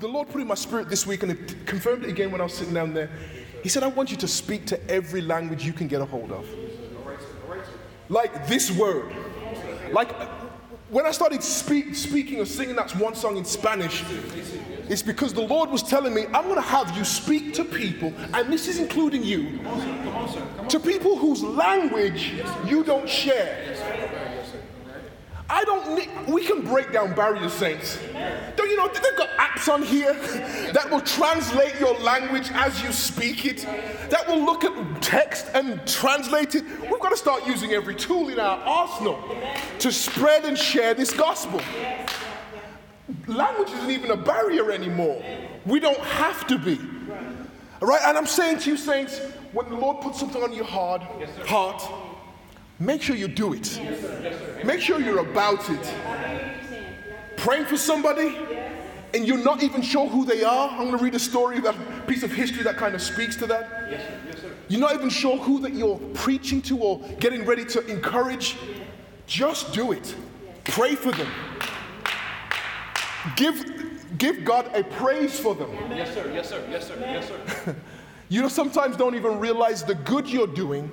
the Lord put in my spirit this week, and it confirmed it again when I was sitting down there. He said, I want you to speak to every language you can get a hold of. Like this word. Like when I started speak, speaking or singing that one song in Spanish, it's because the Lord was telling me, I'm going to have you speak to people, and this is including you, to people whose language you don't share. I don't need, we can break down barriers, saints. Don't you know, they've got apps on here that will translate your language as you speak it, that will look at text and translate it. We've got to start using every tool in our arsenal to spread and share this gospel. Language isn't even a barrier anymore. We don't have to be. All right, and I'm saying to you, saints, when the Lord puts something on your heart, heart, make sure you do it. Make sure you're about it. Praying for somebody and you're not even sure who they are. I'm going to read a story, that piece of history that kind of speaks to that. You're not even sure who that you're preaching to or getting ready to encourage. Just do it. Pray for them. Give, give God a praise for them. Yes, sir. Yes, sir. Yes, sir. Yes, sir. you know, sometimes don't even realize the good you're doing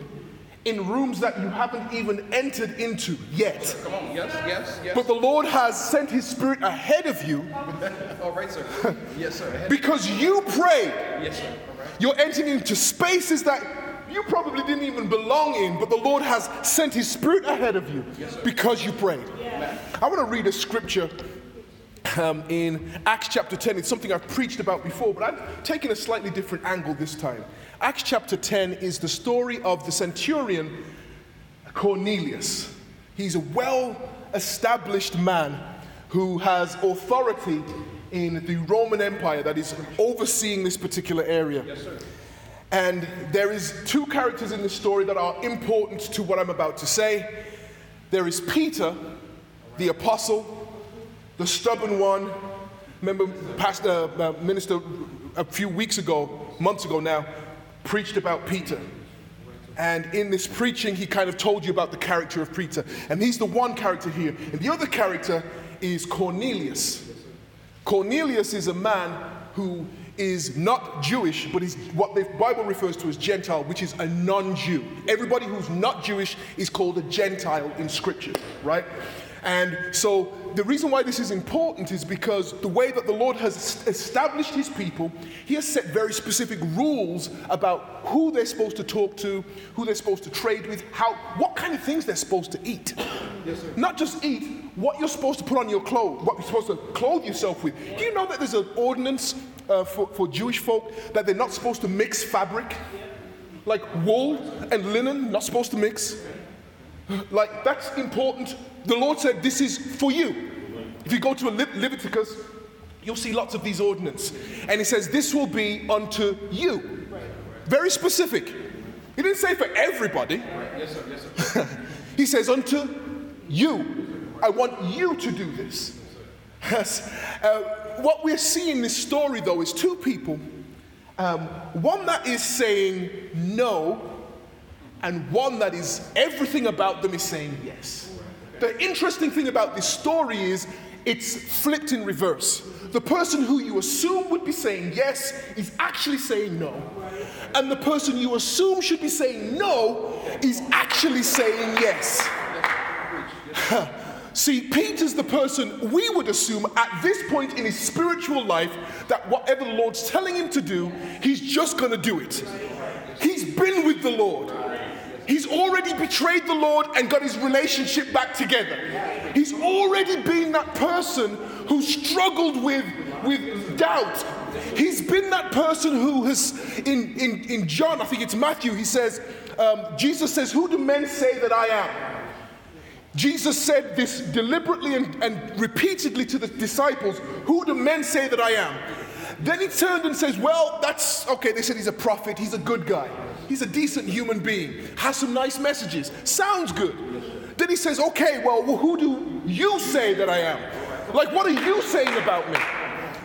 in rooms that you haven't even entered into yet. Come on, yes, yes, yes. But the Lord has sent His Spirit ahead of you. All right, sir. Yes, sir. Because you prayed. Yes, sir. All right. You're entering into spaces that you probably didn't even belong in, but the Lord has sent His Spirit ahead of you yes, because you prayed. I want to read a scripture um, in Acts chapter 10. It's something I've preached about before, but I've taken a slightly different angle this time. Acts chapter 10 is the story of the centurion Cornelius. He's a well established man who has authority in the Roman Empire that is overseeing this particular area. Yes, sir. And there is two characters in this story that are important to what I'm about to say. There is Peter, the apostle, the stubborn one. Remember, Pastor uh, Minister a few weeks ago, months ago now, preached about Peter. And in this preaching, he kind of told you about the character of Peter. And he's the one character here. And the other character is Cornelius. Cornelius is a man who is not Jewish, but is what the Bible refers to as Gentile, which is a non Jew. Everybody who's not Jewish is called a Gentile in Scripture, right? And so the reason why this is important is because the way that the Lord has established his people, he has set very specific rules about who they're supposed to talk to, who they're supposed to trade with, how what kind of things they're supposed to eat. Yes. Not just eat, what you're supposed to put on your clothes, what you're supposed to clothe yourself with. Do you know that there's an ordinance uh, for, for Jewish folk that they're not supposed to mix fabric? Like wool and linen, not supposed to mix. Like, that's important. The Lord said, This is for you. If you go to Le- Leviticus, you'll see lots of these ordinances. And He says, This will be unto you. Very specific. He didn't say for everybody. Yes, sir. Yes, sir. he says, Unto you. I want you to do this. Yes. Uh, what we're seeing in this story, though, is two people. Um, one that is saying no and one that is everything about them is saying yes. The interesting thing about this story is it's flipped in reverse. The person who you assume would be saying yes is actually saying no. And the person you assume should be saying no is actually saying yes. See, Peter's the person we would assume at this point in his spiritual life that whatever the Lord's telling him to do, he's just going to do it. He's been with the Lord. He's already betrayed the Lord and got his relationship back together. He's already been that person who struggled with, with doubt. He's been that person who has, in, in, in John, I think it's Matthew, he says, um, Jesus says, Who do men say that I am? Jesus said this deliberately and, and repeatedly to the disciples Who do men say that I am? Then he turned and says, Well, that's okay. They said he's a prophet, he's a good guy. He's a decent human being, has some nice messages, sounds good. Then he says, Okay, well, who do you say that I am? Like, what are you saying about me?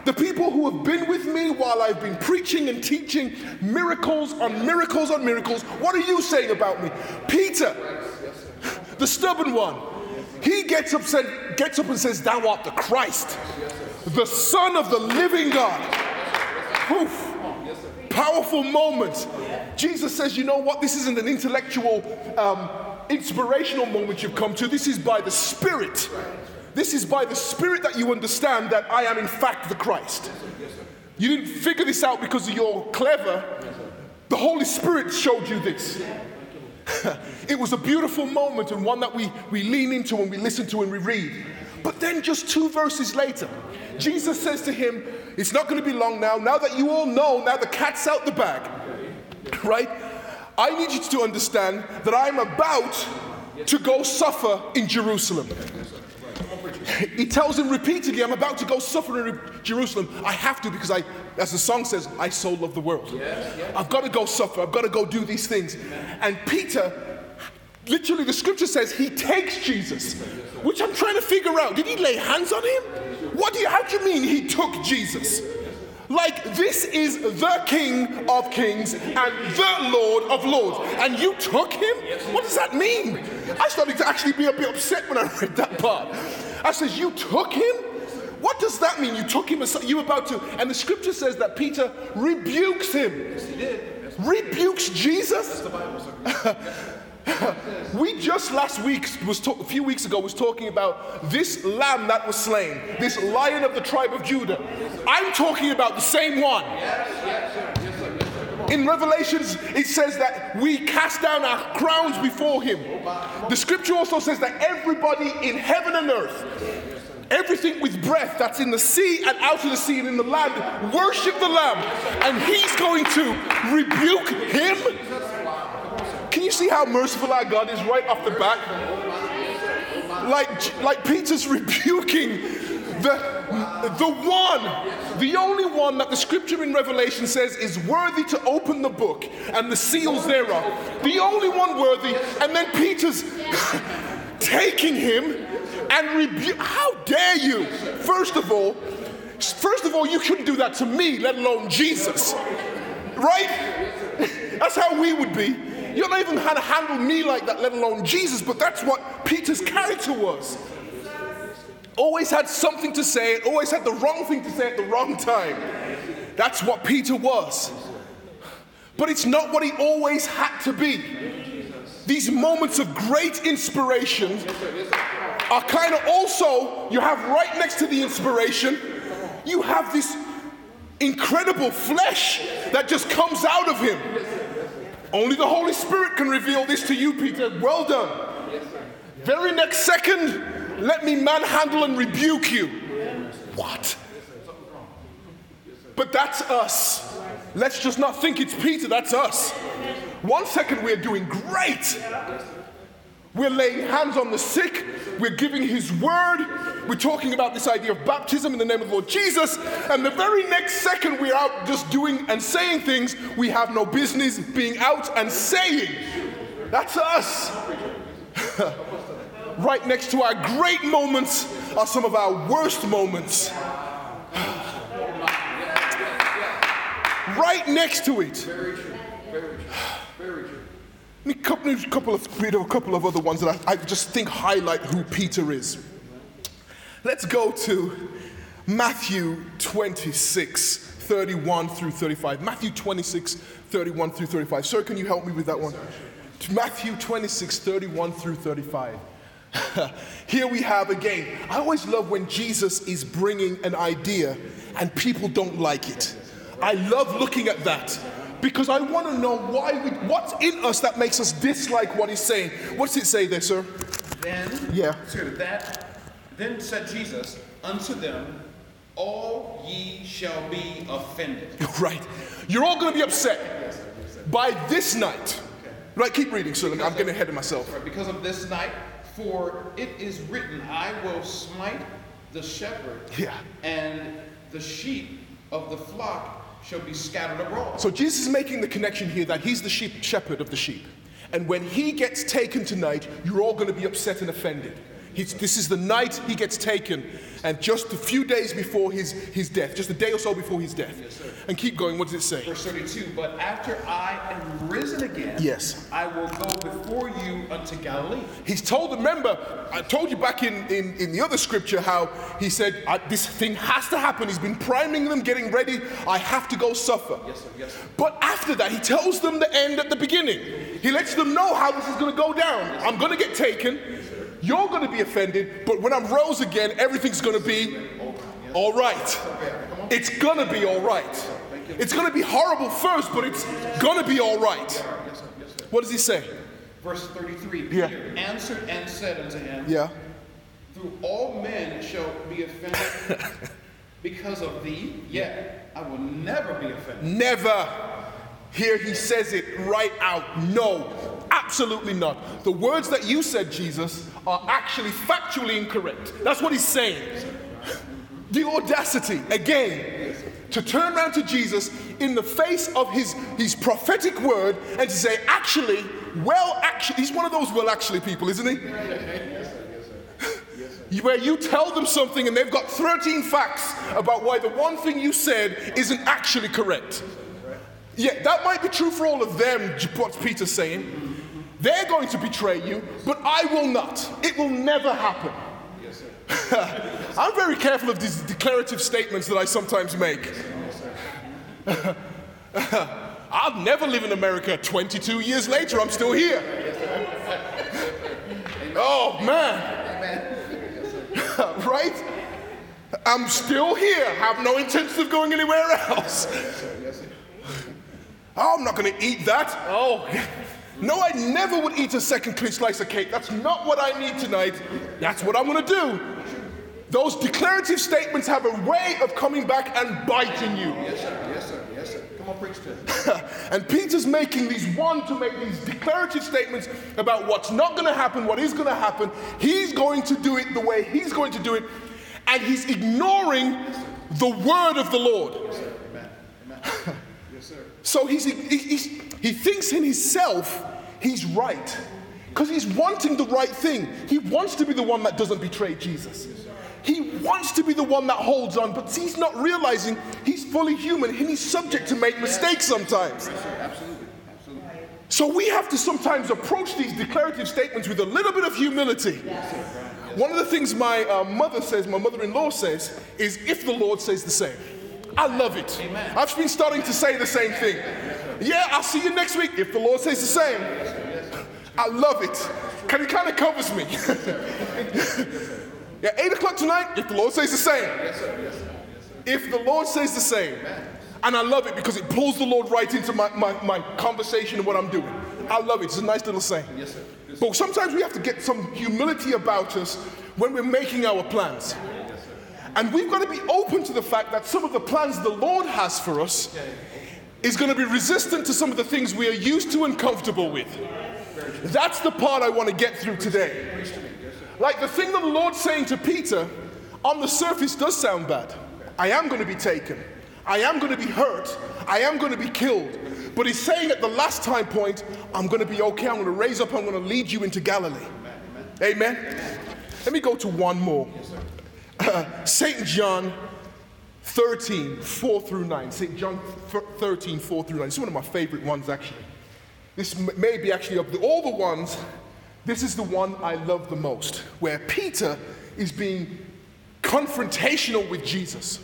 The people who have been with me while I've been preaching and teaching miracles on miracles on miracles, what are you saying about me? Peter, the stubborn one, he gets up, said, gets up and says, Thou art the Christ. the Son of the living God. Oof. Powerful moment. Jesus says, you know what? This isn't an intellectual, um, inspirational moment you've come to. This is by the Spirit. This is by the Spirit that you understand that I am, in fact, the Christ. You didn't figure this out because you're clever. The Holy Spirit showed you this. it was a beautiful moment and one that we, we lean into and we listen to and we read. But then, just two verses later, Jesus says to him, It's not going to be long now. Now that you all know, now the cat's out the bag, right? I need you to understand that I'm about to go suffer in Jerusalem. He tells him repeatedly, I'm about to go suffer in Jerusalem. I have to because I, as the song says, I so love the world. I've got to go suffer. I've got to go do these things. And Peter, literally, the scripture says he takes Jesus, which I'm trying to figure out. Did he lay hands on him? What do you, how do you mean he took Jesus? Like, this is the King of Kings and the Lord of Lords. And you took him? What does that mean? I started to actually be a bit upset when I read that part. I says, You took him? What does that mean? You took him aside, you were about to. And the scripture says that Peter rebukes him. Yes, he did. Rebukes Jesus? we just last week was talk, a few weeks ago was talking about this lamb that was slain this lion of the tribe of judah. I'm talking about the same one. In revelations it says that we cast down our crowns before him. The scripture also says that everybody in heaven and earth everything with breath that's in the sea and out of the sea and in the land worship the lamb. And he's going to rebuke him you see how merciful our God is right off the bat? Like, like Peter's rebuking the, the one, the only one that the scripture in Revelation says is worthy to open the book and the seals thereof. The only one worthy. And then Peter's taking him and rebuke. How dare you? First of all, first of all, you couldn't do that to me, let alone Jesus. Right? That's how we would be. You're not even how to handle me like that, let alone Jesus, but that's what Peter's character was. Always had something to say, always had the wrong thing to say at the wrong time. That's what Peter was. But it's not what he always had to be. These moments of great inspiration are kind of also, you have right next to the inspiration, you have this incredible flesh that just comes out of him. Only the Holy Spirit can reveal this to you, Peter. Well done. Very next second, let me manhandle and rebuke you. What? But that's us. Let's just not think it's Peter, that's us. One second, we're doing great. We're laying hands on the sick. We're giving His word. We're talking about this idea of baptism in the name of the Lord Jesus. And the very next second, we're out just doing and saying things we have no business being out and saying. That's us. right next to our great moments are some of our worst moments. right next to it. Very true. Very true. A couple, couple of, a couple of other ones that I, I just think highlight who Peter is. Let's go to Matthew 26, 31 through 35. Matthew 26, 31 through 35. Sir, can you help me with that one? Matthew 26, 31 through 35. Here we have again. I always love when Jesus is bringing an idea and people don't like it. I love looking at that because I want to know why we, what's in us that makes us dislike what he's saying. What's it say there, sir? Then, yeah. that, then said Jesus unto them, All ye shall be offended. Right. You're all going to be upset by this night. Okay. Right, keep reading, sir. I'm getting ahead of myself. Right, Because of this night, for it is written, I will smite the shepherd yeah. and the sheep of the flock shall be scattered abroad. So Jesus is making the connection here that he's the sheep shepherd of the sheep. And when he gets taken tonight, you're all going to be upset and offended. He's, this is the night he gets taken, and just a few days before his, his death, just a day or so before his death. and keep going, what does it say? Verse 32 But after I am risen again, Yes. I will go before you unto Galilee. He's told, them, remember, I told you back in, in, in the other scripture how he said, "I- This thing has to happen. He's been priming them, getting ready. I have to go suffer. Yes, sir. Yes, sir. But after that, he tells them the end at the beginning. He lets them know how this is going to go down. I'm going to get taken. You're going to be offended. But when I'm rose again, everything's going to be all right. It's going to be all right. It's going to be horrible first, but it's going to be all right. Yes, sir. Yes, sir. What does he say? Verse 33 Yeah. Peter answered and said unto him, Yeah. Through all men shall be offended because of thee, yet I will never be offended. Never. Here he says it right out. No, absolutely not. The words that you said, Jesus, are actually factually incorrect. That's what he's saying. The audacity, again, to turn around to Jesus in the face of his, his prophetic word and to say, actually, well, actually, he's one of those well, actually people, isn't he? where you tell them something and they've got 13 facts about why the one thing you said isn't actually correct. Yeah, that might be true for all of them, what Peter's saying. They're going to betray you, but I will not. It will never happen. I'm very careful of these declarative statements that I sometimes make. I'll never live in America. 22 years later, I'm still here. Oh, man. right? I'm still here. Have no intention of going anywhere else. Oh, I'm not going to eat that. Oh, no, I never would eat a second slice of cake. That's not what I need tonight. That's what I'm going to do. Those declarative statements have a way of coming back and biting you. Yes, sir. Yes, sir. Yes, sir. Come on, preach to us. and Peter's making these one to make these declarative statements about what's not going to happen, what is going to happen. He's going to do it the way he's going to do it, and he's ignoring the word of the Lord. Yes, sir. So he's, he, he's, he thinks in himself he's right because he's wanting the right thing. He wants to be the one that doesn't betray Jesus. He wants to be the one that holds on, but he's not realizing he's fully human and he's subject to make mistakes sometimes. So we have to sometimes approach these declarative statements with a little bit of humility. One of the things my uh, mother says, my mother in law says, is if the Lord says the same. I love it. I've been starting to say the same thing. Yeah, I'll see you next week if the Lord says the same. I love it. Kind of kind of covers me. yeah, 8 o'clock tonight if the Lord says the same. If the Lord says the same. And I love it because it pulls the Lord right into my, my, my conversation and what I'm doing. I love it. It's a nice little saying. Yes. But sometimes we have to get some humility about us when we're making our plans. And we've got to be open to the fact that some of the plans the Lord has for us is going to be resistant to some of the things we are used to and comfortable with. That's the part I want to get through today. Like the thing that the Lord's saying to Peter on the surface does sound bad. I am going to be taken. I am going to be hurt. I am going to be killed. But he's saying at the last time point, I'm going to be okay. I'm going to raise up. I'm going to lead you into Galilee. Amen. Let me go to one more. Uh, St. John 13, 4 through 9. St. John 13, 4 through 9. This is one of my favorite ones, actually. This may be actually of the, all the ones, this is the one I love the most, where Peter is being confrontational with Jesus.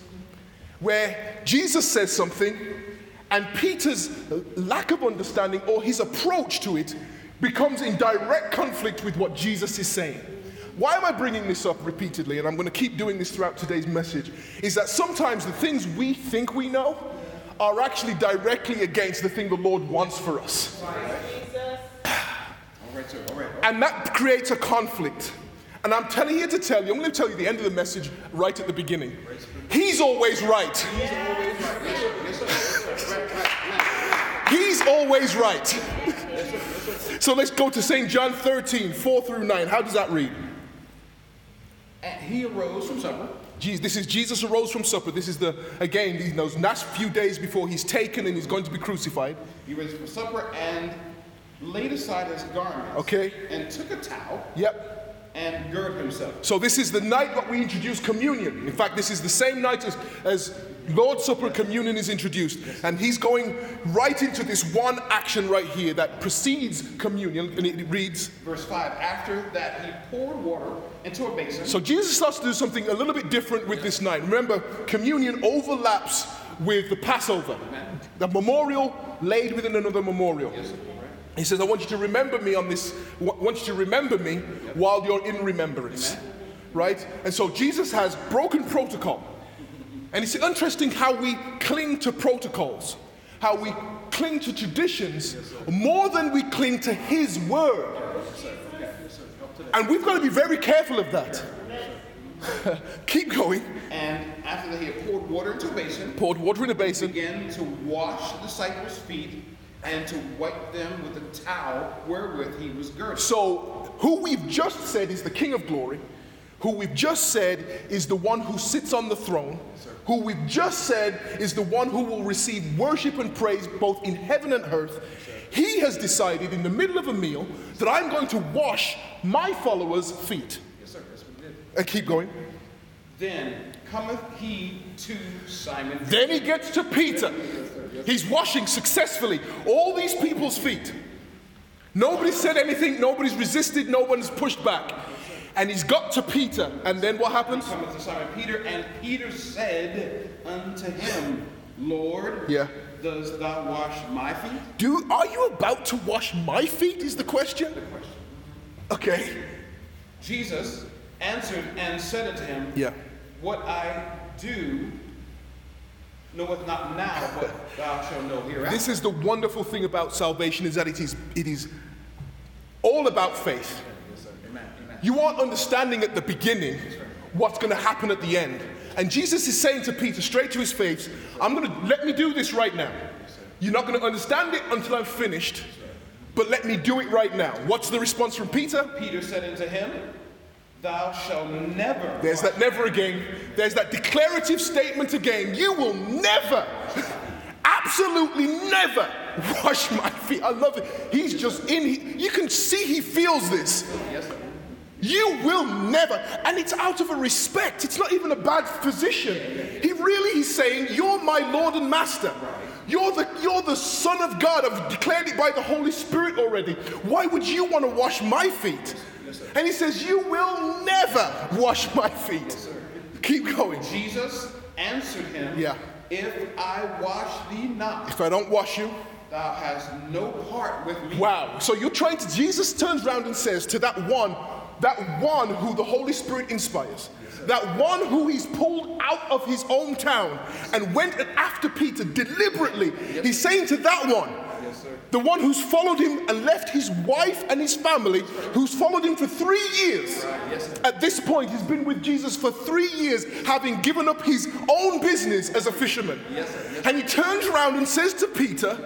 Where Jesus says something, and Peter's lack of understanding or his approach to it becomes in direct conflict with what Jesus is saying. Why am I bringing this up repeatedly? And I'm going to keep doing this throughout today's message. Is that sometimes the things we think we know are actually directly against the thing the Lord wants for us. And that creates a conflict. And I'm telling you to tell you, I'm going to tell you the end of the message right at the beginning. He's always right. He's always right. So let's go to St. John 13, 4 through 9. How does that read? And he arose from supper. Jesus, this is Jesus arose from supper. This is the, again, these- those last few days before he's taken and he's going to be crucified. He rose from supper and laid aside his garments. Okay. And took a towel Yep. and gird himself. So this is the night that we introduce communion. In fact, this is the same night as, as Lord's Supper communion is introduced. And he's going right into this one action right here that precedes communion. And it reads Verse 5 After that, he poured water into a basin. So Jesus starts to do something a little bit different with this night. Remember, communion overlaps with the Passover, the memorial laid within another memorial. He says, I want you to remember me on this, I want you to remember me while you're in remembrance. Right? And so Jesus has broken protocol. And it's interesting how we cling to protocols, how we cling to traditions more than we cling to His word. And we've got to be very careful of that. Keep going. And after that, he had poured water into a basin, Poured water in a basin. began to wash the disciples' feet and to wipe them with the towel wherewith he was girded. So, who we've just said is the King of Glory, who we've just said is the one who sits on the throne, who we've just said is the one who will receive worship and praise both in heaven and earth. He has decided in the middle of a meal that I'm going to wash my followers' feet. Yes, sir. That's what he did. And keep going. Then cometh he to Simon. Then he gets to Peter. He's washing successfully all these people's feet. Nobody said anything, nobody's resisted, no one's pushed back. And he's got to Peter. And then what happens? cometh to Simon Peter, and Peter said unto him, Lord, Yeah. dost thou wash my feet? Do are you about to wash my feet? Is the question. Okay. Jesus answered and said unto him, Yeah. What I do knoweth not now, but thou shalt know hereafter. This is the wonderful thing about salvation is that it is it is all about faith. Yes, sir. Amen. Amen. You aren't understanding at the beginning what's going to happen at the end. And Jesus is saying to Peter straight to his face, I'm going to let me do this right now. You're not going to understand it until I'm finished, but let me do it right now. What's the response from Peter? Peter said unto him, Thou shalt never. There's that never again. There's that declarative statement again. You will never, absolutely never wash my feet. I love it. He's just in. He, you can see he feels this. Yes, sir. You will never. And it's out of a respect. It's not even a bad position. He really he's saying, You're my Lord and Master. You're the, you're the Son of God. I've declared it by the Holy Spirit already. Why would you want to wash my feet? And he says, You will never wash my feet. Keep going. Jesus answered him, Yeah. If I wash thee not, If I don't wash you, thou hast no part with me. Wow. So you're trying to, Jesus turns around and says to that one, that one who the Holy Spirit inspires, that one who he's pulled out of his own town and went after Peter deliberately, he's saying to that one, the one who's followed him and left his wife and his family, who's followed him for three years. At this point, he's been with Jesus for three years, having given up his own business as a fisherman. Yes, sir. Yes, And he turns around and says to Peter,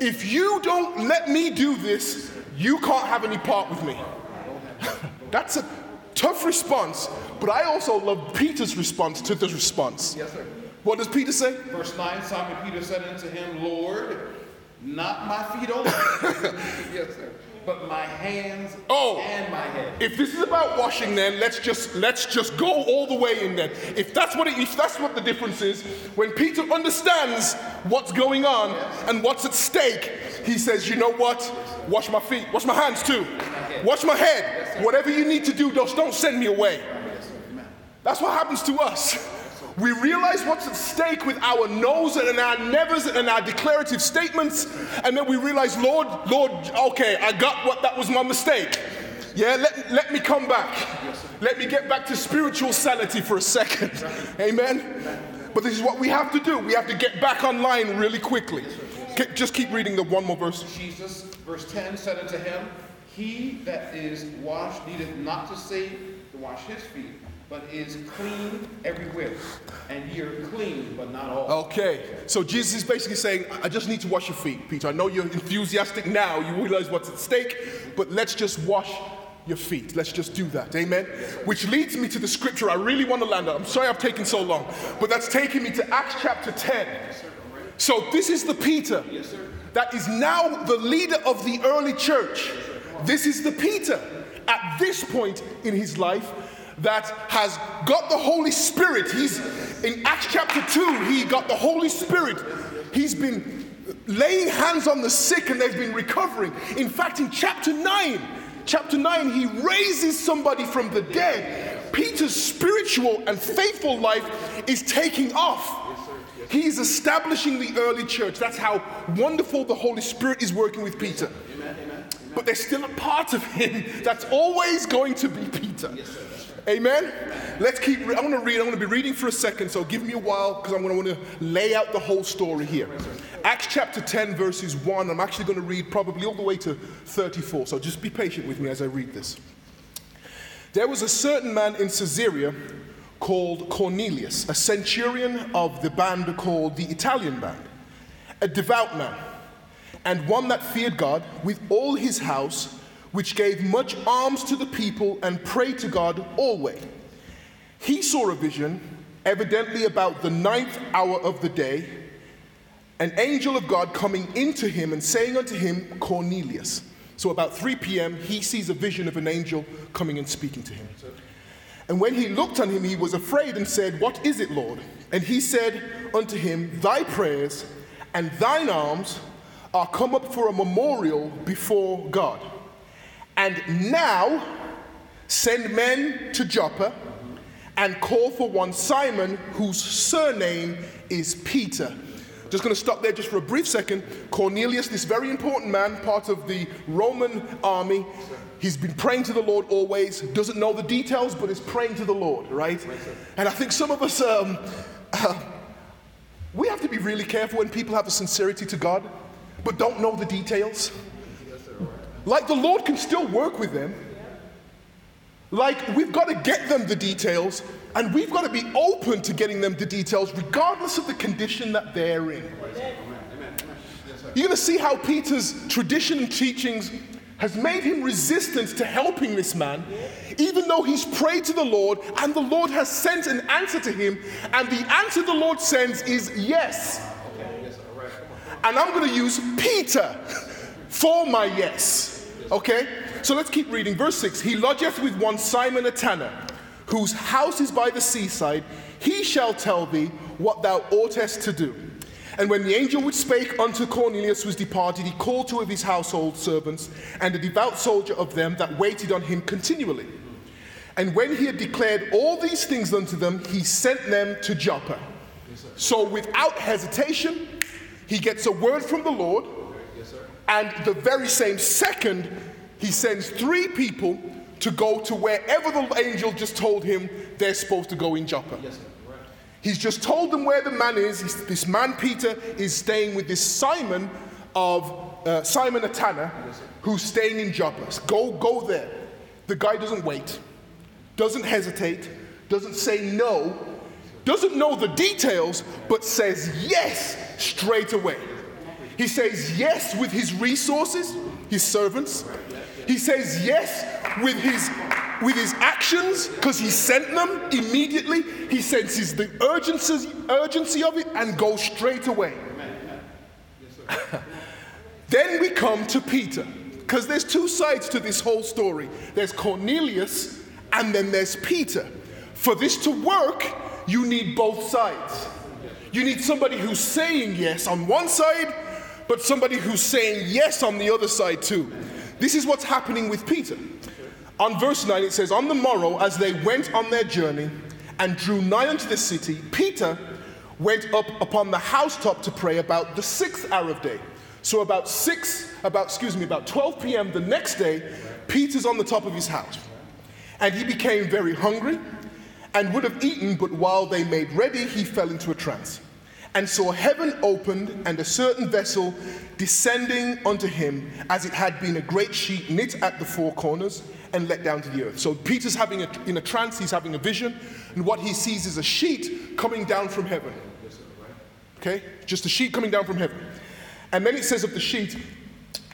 If you don't let me do this, you can't have any part with me. That's a tough response, but I also love Peter's response to this response. Yes, sir. What does Peter say? Verse 9 Simon Peter said unto him, Lord, not my feet only, yes, sir, but my hands Oh. and my head. If this is about washing, then let's just let's just go all the way in. Then, if that's what it, if that's what the difference is, when Peter understands what's going on and what's at stake, he says, "You know what? Wash my feet, wash my hands too, wash my head. Whatever you need to do, just don't send me away." That's what happens to us. We realize what's at stake with our no's and our nevers and our declarative statements, and then we realize, Lord, Lord, okay, I got what that was my mistake. Yeah, let, let me come back. Let me get back to spiritual sanity for a second. Amen. But this is what we have to do. We have to get back online really quickly. Just keep reading the one more verse. Jesus, verse 10, said unto him, He that is washed needeth not to save to wash his feet, but is clean everywhere. And ye are clean, but not all. Okay, so Jesus is basically saying, I just need to wash your feet, Peter. I know you're enthusiastic now, you realize what's at stake, but let's just wash your feet. Let's just do that, amen? Which leads me to the scripture I really want to land on. I'm sorry I've taken so long, but that's taking me to Acts chapter 10. So this is the Peter that is now the leader of the early church. This is the Peter. at this point in his life that has got the Holy Spirit. He's in Acts chapter 2, he got the Holy Spirit. He's been laying hands on the sick and they've been recovering. In fact, in chapter 9, chapter 9, he raises somebody from the dead. Peter's spiritual and faithful life is taking off. He's establishing the early church. That's how wonderful the Holy Spirit is working with Peter. But there's still a part of him that's always going to be Peter. Amen? Let's keep, I'm going to read, I'm going to be reading for a second, so give me a while because I'm going to want to lay out the whole story here. Acts chapter 10, verses 1, I'm actually going to read probably all the way to 34, so just be patient with me as I read this. There was a certain man in Caesarea called Cornelius, a centurion of the band called the Italian band, a devout man, and one that feared God with all his house which gave much alms to the people and prayed to God always. He saw a vision, evidently about the ninth hour of the day, an angel of God coming into him and saying unto him, Cornelius. So about 3 p.m., he sees a vision of an angel coming and speaking to him. And when he looked on him, he was afraid and said, What is it, Lord? And he said unto him, Thy prayers and thine alms are come up for a memorial before God. And now send men to Joppa and call for one Simon, whose surname is Peter. Just going to stop there just for a brief second. Cornelius, this very important man, part of the Roman army, he's been praying to the Lord always, doesn't know the details, but is praying to the Lord, right? And I think some of us, um, uh, we have to be really careful when people have a sincerity to God, but don't know the details. Like the Lord can still work with them. Like we've got to get them the details, and we've got to be open to getting them the details, regardless of the condition that they're in. You're going to see how Peter's tradition and teachings has made him resistant to helping this man, even though he's prayed to the Lord and the Lord has sent an answer to him, and the answer the Lord sends is yes. And I'm going to use Peter for my yes. Okay? So let's keep reading. Verse 6 He lodgeth with one Simon a tanner, whose house is by the seaside. He shall tell thee what thou oughtest to do. And when the angel which spake unto Cornelius was departed, he called two of his household servants and a devout soldier of them that waited on him continually. And when he had declared all these things unto them, he sent them to Joppa. So without hesitation, he gets a word from the Lord and the very same second, he sends three people to go to wherever the angel just told him they're supposed to go in Joppa. Yes, He's just told them where the man is. He's, this man, Peter, is staying with this Simon of uh, Simon a tanner, yes, who's staying in Joppa. Go, go there. The guy doesn't wait, doesn't hesitate, doesn't say no, doesn't know the details, but says yes straight away. He says yes with his resources, his servants. He says yes with his with his actions because he sent them immediately. He senses the urgency, urgency of it and goes straight away. then we come to Peter because there's two sides to this whole story. There's Cornelius and then there's Peter. For this to work, you need both sides. You need somebody who's saying yes on one side but somebody who's saying yes on the other side too. This is what's happening with Peter. On verse 9, it says, On the morrow, as they went on their journey and drew nigh unto the city, Peter went up upon the housetop to pray about the sixth hour of day. So about six, about excuse me, about 12 p.m. the next day, Peter's on the top of his house. And he became very hungry and would have eaten, but while they made ready, he fell into a trance and saw heaven opened and a certain vessel descending unto him as it had been a great sheet knit at the four corners and let down to the earth. So Peter's having a, in a trance, he's having a vision, and what he sees is a sheet coming down from heaven. Okay? Just a sheet coming down from heaven. And then it says of the sheet,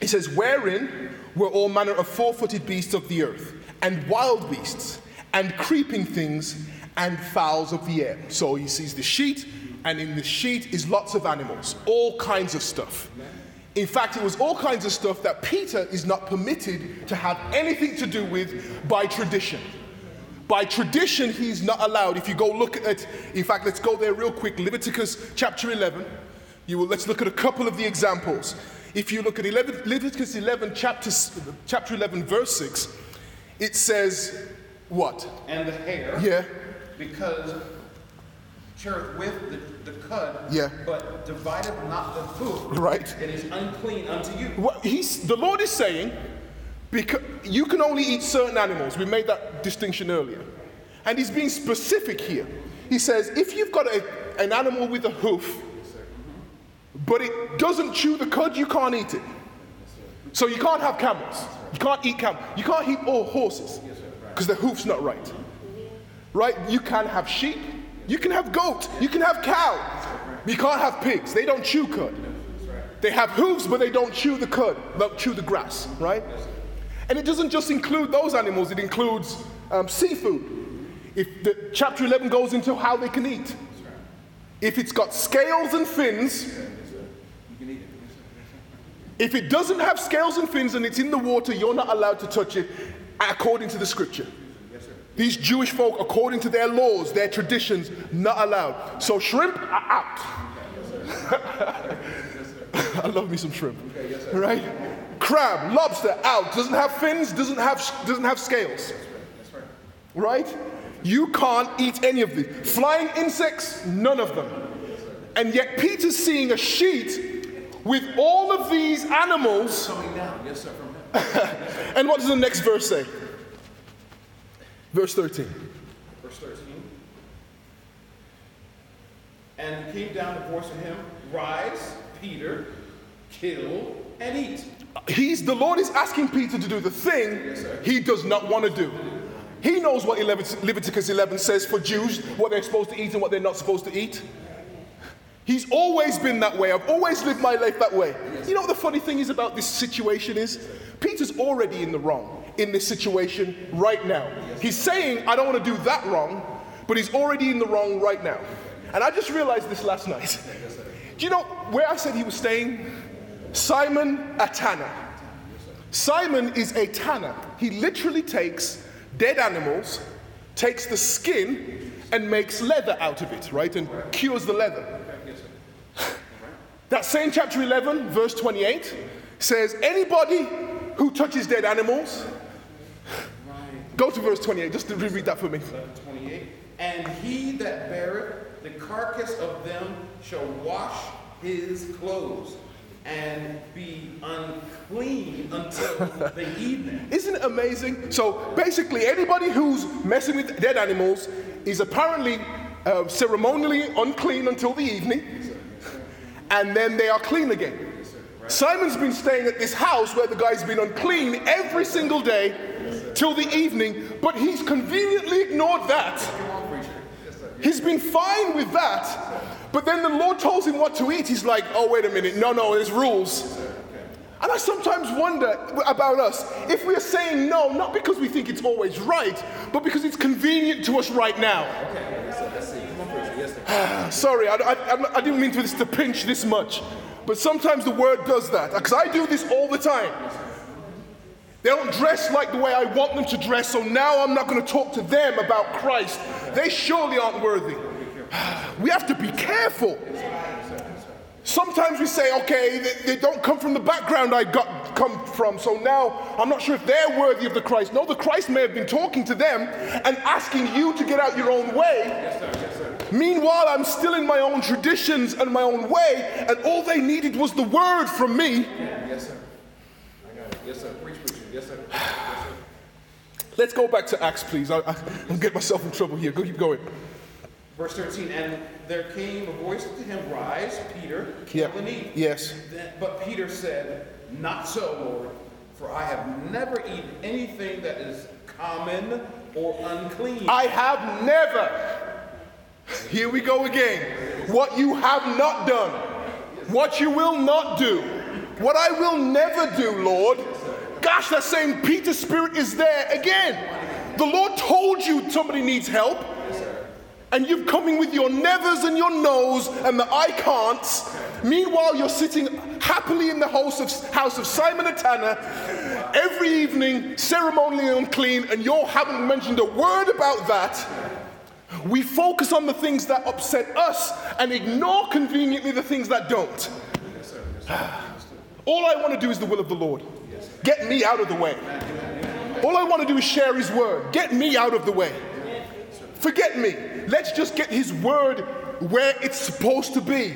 it says, wherein were all manner of four footed beasts of the earth, and wild beasts, and creeping things, and fowls of the air. So he sees the sheet, and in the sheet is lots of animals, all kinds of stuff. In fact, it was all kinds of stuff that Peter is not permitted to have anything to do with by tradition. By tradition, he's not allowed. If you go look at, in fact, let's go there real quick. Leviticus chapter 11. You will, let's look at a couple of the examples. If you look at 11, Leviticus 11, chapter, chapter 11, verse 6, it says, what? And the hare. Yeah. Because cherith with the, the cud, yeah. but divided not the hoof. Right. It is unclean unto you. What he's, the Lord is saying, because you can only eat certain animals. We made that distinction earlier. And he's being specific here. He says, if you've got a, an animal with a hoof, but it doesn't chew the cud, you can't eat it. So you can't have camels. You can't eat camels. You can't eat all horses because the hoof's not right. Right? You can't have sheep. You can have goat. You can have cow. You can't have pigs. They don't chew cud. They have hooves, but they don't chew the cud, don't chew the grass, right? And it doesn't just include those animals, it includes um, seafood. If the chapter 11 goes into how they can eat. If it's got scales and fins, if it doesn't have scales and fins and it's in the water, you're not allowed to touch it according to the scripture. These Jewish folk, according to their laws, their traditions, not allowed. So shrimp are out. I love me some shrimp. Right? Crab, lobster, out. Doesn't have fins, doesn't have, doesn't have scales. Right? You can't eat any of these. Flying insects, none of them. And yet Peter's seeing a sheet with all of these animals. Coming down, yes, sir, and what does the next verse say? Verse 13. Verse 13. And came down the voice of him, Rise, Peter, kill and eat. He's the Lord is asking Peter to do the thing yes, he does not want to do. He knows what Leviticus 11 says for Jews, what they're supposed to eat and what they're not supposed to eat. He's always been that way. I've always lived my life that way. You know what the funny thing is about this situation is? Peter's already in the wrong in this situation right now. He's saying, I don't want to do that wrong, but he's already in the wrong right now. And I just realized this last night. Do you know where I said he was staying? Simon a tanner. Simon is a tanner. He literally takes dead animals, takes the skin, and makes leather out of it, right? And cures the leather. That same chapter 11, verse 28, says, Anybody who touches dead animals, go to verse 28, just to reread that for me. 28. And he that beareth the carcass of them shall wash his clothes and be unclean until the evening. Isn't it amazing? So basically, anybody who's messing with dead animals is apparently uh, ceremonially unclean until the evening, and then they are clean again. Simon's been staying at this house where the guy's been unclean every single day till the evening, but he's conveniently ignored that. He's been fine with that. But then the Lord tells him what to eat. He's like, oh, wait a minute. No, no, there's rules. And I sometimes wonder about us if we are saying no, not because we think it's always right, but because it's convenient to us right now. Sorry, I, I, I, didn't mean for this to pinch this much, but sometimes the word does that. Because I do this all the time. They don't dress like the way I want them to dress, so now I'm not going to talk to them about Christ. They surely aren't worthy. We have to be careful. Sometimes we say, okay, they, they, don't come from the background I got come from, so now I'm not sure if they're worthy of the Christ. No, the Christ may have been talking to them and asking you to get out your own way. Yes, sir. Yes, sir. Meanwhile, I'm still in my own traditions and my own way, and all they needed was the word from me. Yes, sir. I got it. Yes, sir. Preach, preach. Yes, sir. Yes, sir. Let's go back to Acts, please. I, I, I'll get myself in trouble here. Go keep going. Verse 13, and there came a voice to him, Rise, Peter, kill yep. and eat. Yes. But Peter said, Not so, Lord, for I have never eaten anything that is common or unclean. I have never. Here we go again. What you have not done, what you will not do, what I will never do, Lord. Gosh, that same Peter spirit is there again. The Lord told you somebody needs help and you've coming with your nevers and your no's and the I can'ts, Meanwhile, you're sitting happily in the house of, house of Simon and Tanner every evening, ceremonially unclean, and you haven't mentioned a word about that. We focus on the things that upset us and ignore conveniently the things that don't. All I want to do is the will of the Lord. Get me out of the way. All I want to do is share His word. Get me out of the way. Forget me. Let's just get His word where it's supposed to be.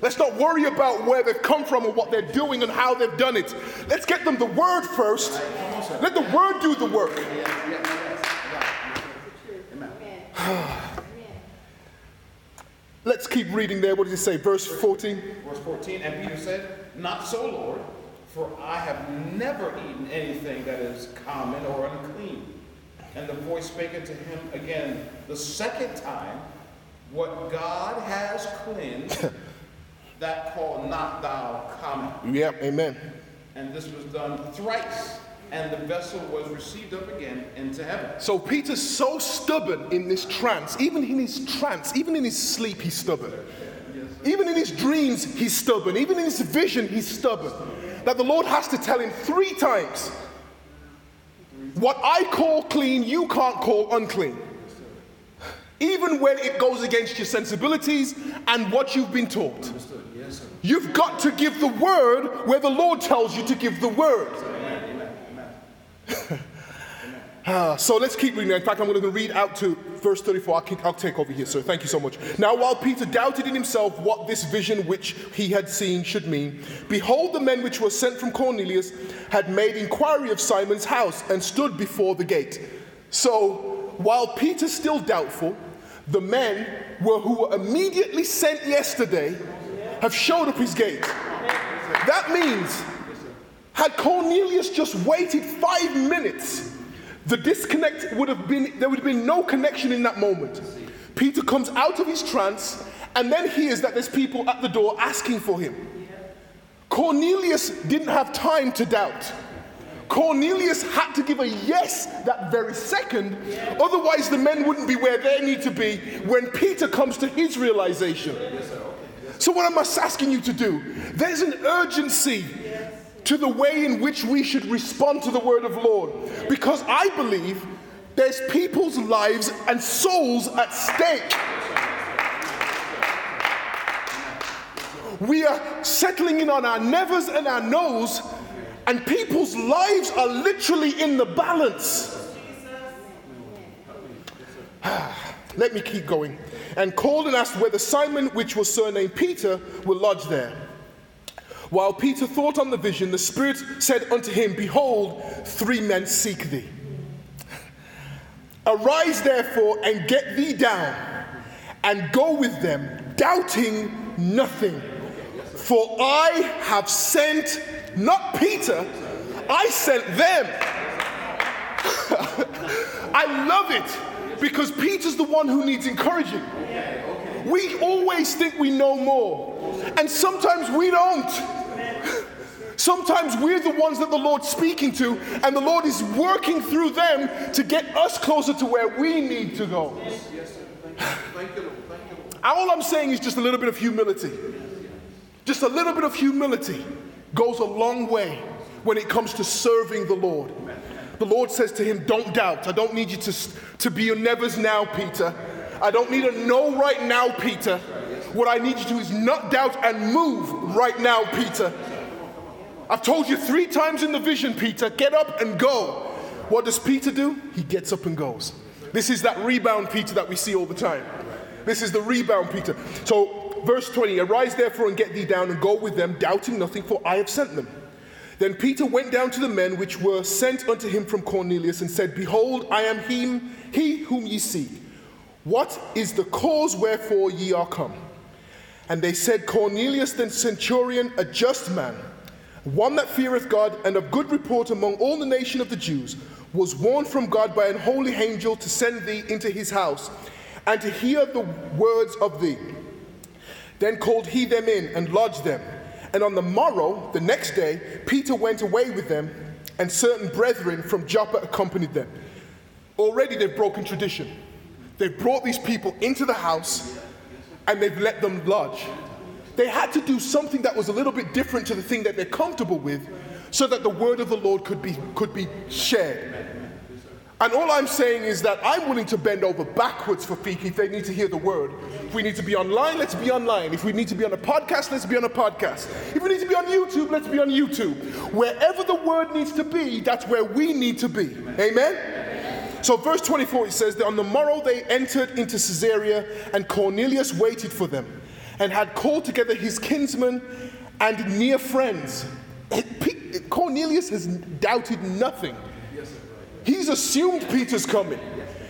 Let's not worry about where they've come from or what they're doing and how they've done it. Let's get them the word first. Let the word do the work. Let's keep reading there. What does it say? Verse 14. Verse 14. And Peter said, Not so, Lord, for I have never eaten anything that is common or unclean. And the voice spake unto him again the second time, What God has cleansed, that call not thou common. Yep, amen. And this was done thrice, and the vessel was received up again into heaven. So Peter's so stubborn in this trance, even in his trance, even in his sleep, he's stubborn. Even in his dreams, he's stubborn. Even in his vision, he's stubborn. That the Lord has to tell him three times what I call clean, you can't call unclean. Even when it goes against your sensibilities and what you've been taught. You've got to give the word where the Lord tells you to give the word. Uh, so let's keep reading. In fact, I'm going to read out to verse 34. I'll, I'll, take over here, sir. Thank you so much. Now, while Peter doubted in himself what this vision which he had seen should mean, behold, the men which were sent from Cornelius had made inquiry of Simon's house and stood before the gate. So, while Peter's still doubtful, the men were who were immediately sent yesterday have showed up his gate. That means, had Cornelius just waited five minutes, the disconnect would have been, there would have been no connection in that moment. Peter comes out of his trance and then hears that there's people at the door asking for him. Cornelius didn't have time to doubt. Cornelius had to give a yes that very second, otherwise, the men wouldn't be where they need to be when Peter comes to his realization. So, what am I asking you to do? There's an urgency to the way in which we should respond to the word of Lord. Because I believe there's people's lives and souls at stake. We are settling in on our nevers and our no's, and people's lives are literally in the balance. Let me keep going. And called and asked whether Simon, which was surnamed Peter, will lodge there. While Peter thought on the vision, the Spirit said unto him, Behold, three men seek thee. Arise therefore and get thee down and go with them, doubting nothing. For I have sent not Peter, I sent them. I love it because Peter's the one who needs encouraging. We always think we know more, and sometimes we don't. Sometimes we're the ones that the Lord's speaking to, and the Lord is working through them to get us closer to where we need to go. All I'm saying is just a little bit of humility. Just a little bit of humility goes a long way when it comes to serving the Lord. The Lord says to him, Don't doubt. I don't need you to, to be your nevers now, Peter. I don't need a no right now, Peter. What I need you to do is not doubt and move right now, Peter. I've told you three times in the vision, Peter, get up and go. What does Peter do? He gets up and goes. This is that rebound Peter that we see all the time. This is the rebound Peter. So, verse 20 Arise therefore and get thee down and go with them, doubting nothing, for I have sent them. Then Peter went down to the men which were sent unto him from Cornelius and said, Behold, I am him, he whom ye seek. What is the cause wherefore ye are come? And they said, Cornelius the centurion, a just man, one that feareth God and of good report among all the nation of the Jews, was warned from God by an holy angel to send thee into his house and to hear the words of thee. Then called he them in and lodged them. And on the morrow, the next day, Peter went away with them, and certain brethren from Joppa accompanied them. Already they've broken tradition. They've brought these people into the house and they've let them lodge. They had to do something that was a little bit different to the thing that they're comfortable with so that the word of the Lord could be, could be shared. And all I'm saying is that I'm willing to bend over backwards for people if they need to hear the word. If we need to be online, let's be online. If we need to be on a podcast, let's be on a podcast. If we need to be on YouTube, let's be on YouTube. Wherever the word needs to be, that's where we need to be. Amen? So, verse 24, it says that on the morrow they entered into Caesarea, and Cornelius waited for them, and had called together his kinsmen and near friends. Cornelius has doubted nothing. He's assumed Peter's coming.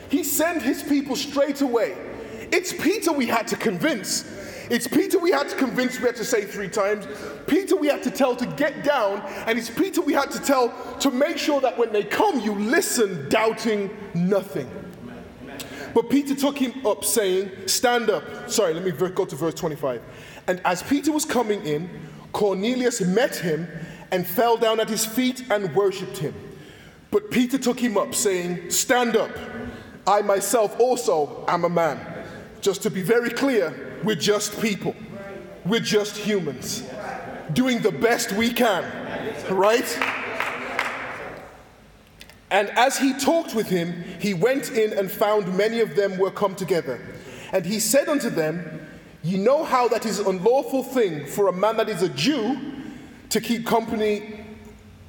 He sent his people straight away. It's Peter we had to convince. It's Peter we had to convince, we had to say three times. Peter we had to tell to get down. And it's Peter we had to tell to make sure that when they come, you listen, doubting nothing. But Peter took him up, saying, Stand up. Sorry, let me go to verse 25. And as Peter was coming in, Cornelius met him and fell down at his feet and worshipped him. But Peter took him up, saying, Stand up. I myself also am a man. Just to be very clear, we're just people. We're just humans doing the best we can, right? And as he talked with him, he went in and found many of them were come together. And he said unto them, Ye know how that is unlawful thing for a man that is a Jew to keep company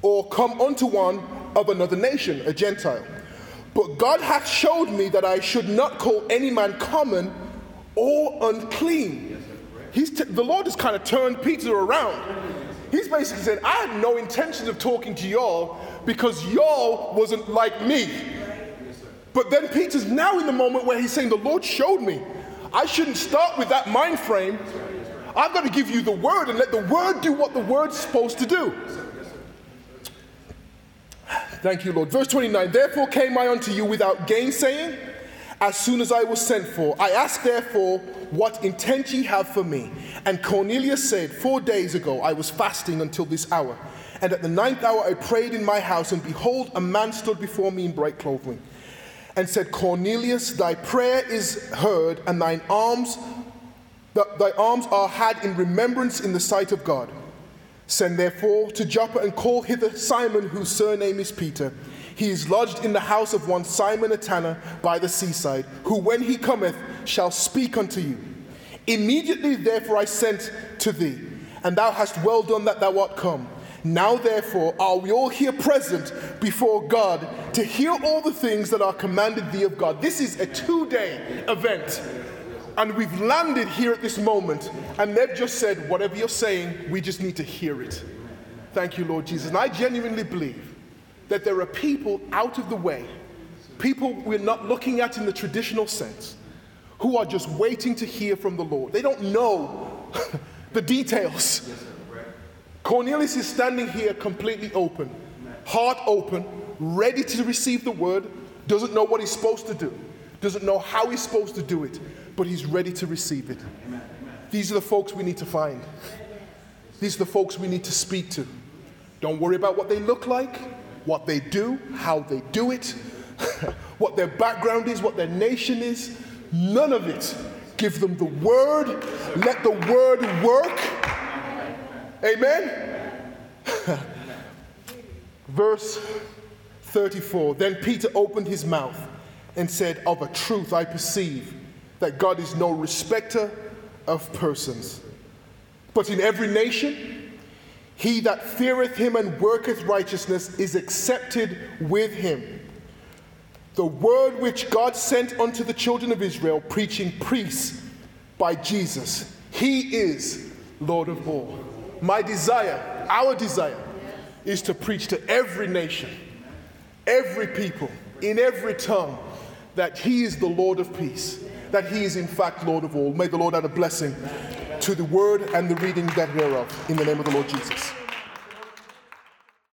or come unto one of another nation, a Gentile. But God hath showed me that I should not call any man common or unclean. He's t- the Lord has kind of turned Peter around. He's basically said, I had no intention of talking to y'all because y'all wasn't like me. But then Peter's now in the moment where he's saying, The Lord showed me. I shouldn't start with that mind frame. I've got to give you the word and let the word do what the word's supposed to do. Thank you, Lord. Verse 29 Therefore came I unto you without gainsaying, as soon as I was sent for. I asked therefore, What intent ye have for me? And Cornelius said, Four days ago I was fasting until this hour. And at the ninth hour I prayed in my house, and behold, a man stood before me in bright clothing, and said, Cornelius, thy prayer is heard, and thine alms, thy alms are had in remembrance in the sight of God. Send therefore to Joppa and call hither Simon, whose surname is Peter. He is lodged in the house of one Simon a tanner by the seaside, who when he cometh shall speak unto you. Immediately therefore I sent to thee, and thou hast well done that thou art come. Now therefore are we all here present before God to hear all the things that are commanded thee of God. This is a two day event. And we've landed here at this moment, and they've just said, Whatever you're saying, we just need to hear it. Thank you, Lord Jesus. And I genuinely believe that there are people out of the way, people we're not looking at in the traditional sense, who are just waiting to hear from the Lord. They don't know the details. Cornelius is standing here completely open, heart open, ready to receive the word, doesn't know what he's supposed to do, doesn't know how he's supposed to do it but he's ready to receive it. These are the folks we need to find. These are the folks we need to speak to. Don't worry about what they look like, what they do, how they do it, what their background is, what their nation is. None of it. Give them the word. Let the word work. Amen. Verse 34 Then Peter opened his mouth and said, Of a truth I perceive that God is no respecter of persons. But in every nation, he that feareth him and worketh righteousness is accepted with him. The word which God sent unto the children of Israel, preaching peace by Jesus. He is Lord of all. My desire, our desire, is to preach to every nation, every people, in every tongue, that He is the Lord of peace that he is in fact Lord of all. May the Lord add a blessing to the word and the reading that we're thereof. In the name of the Lord Jesus.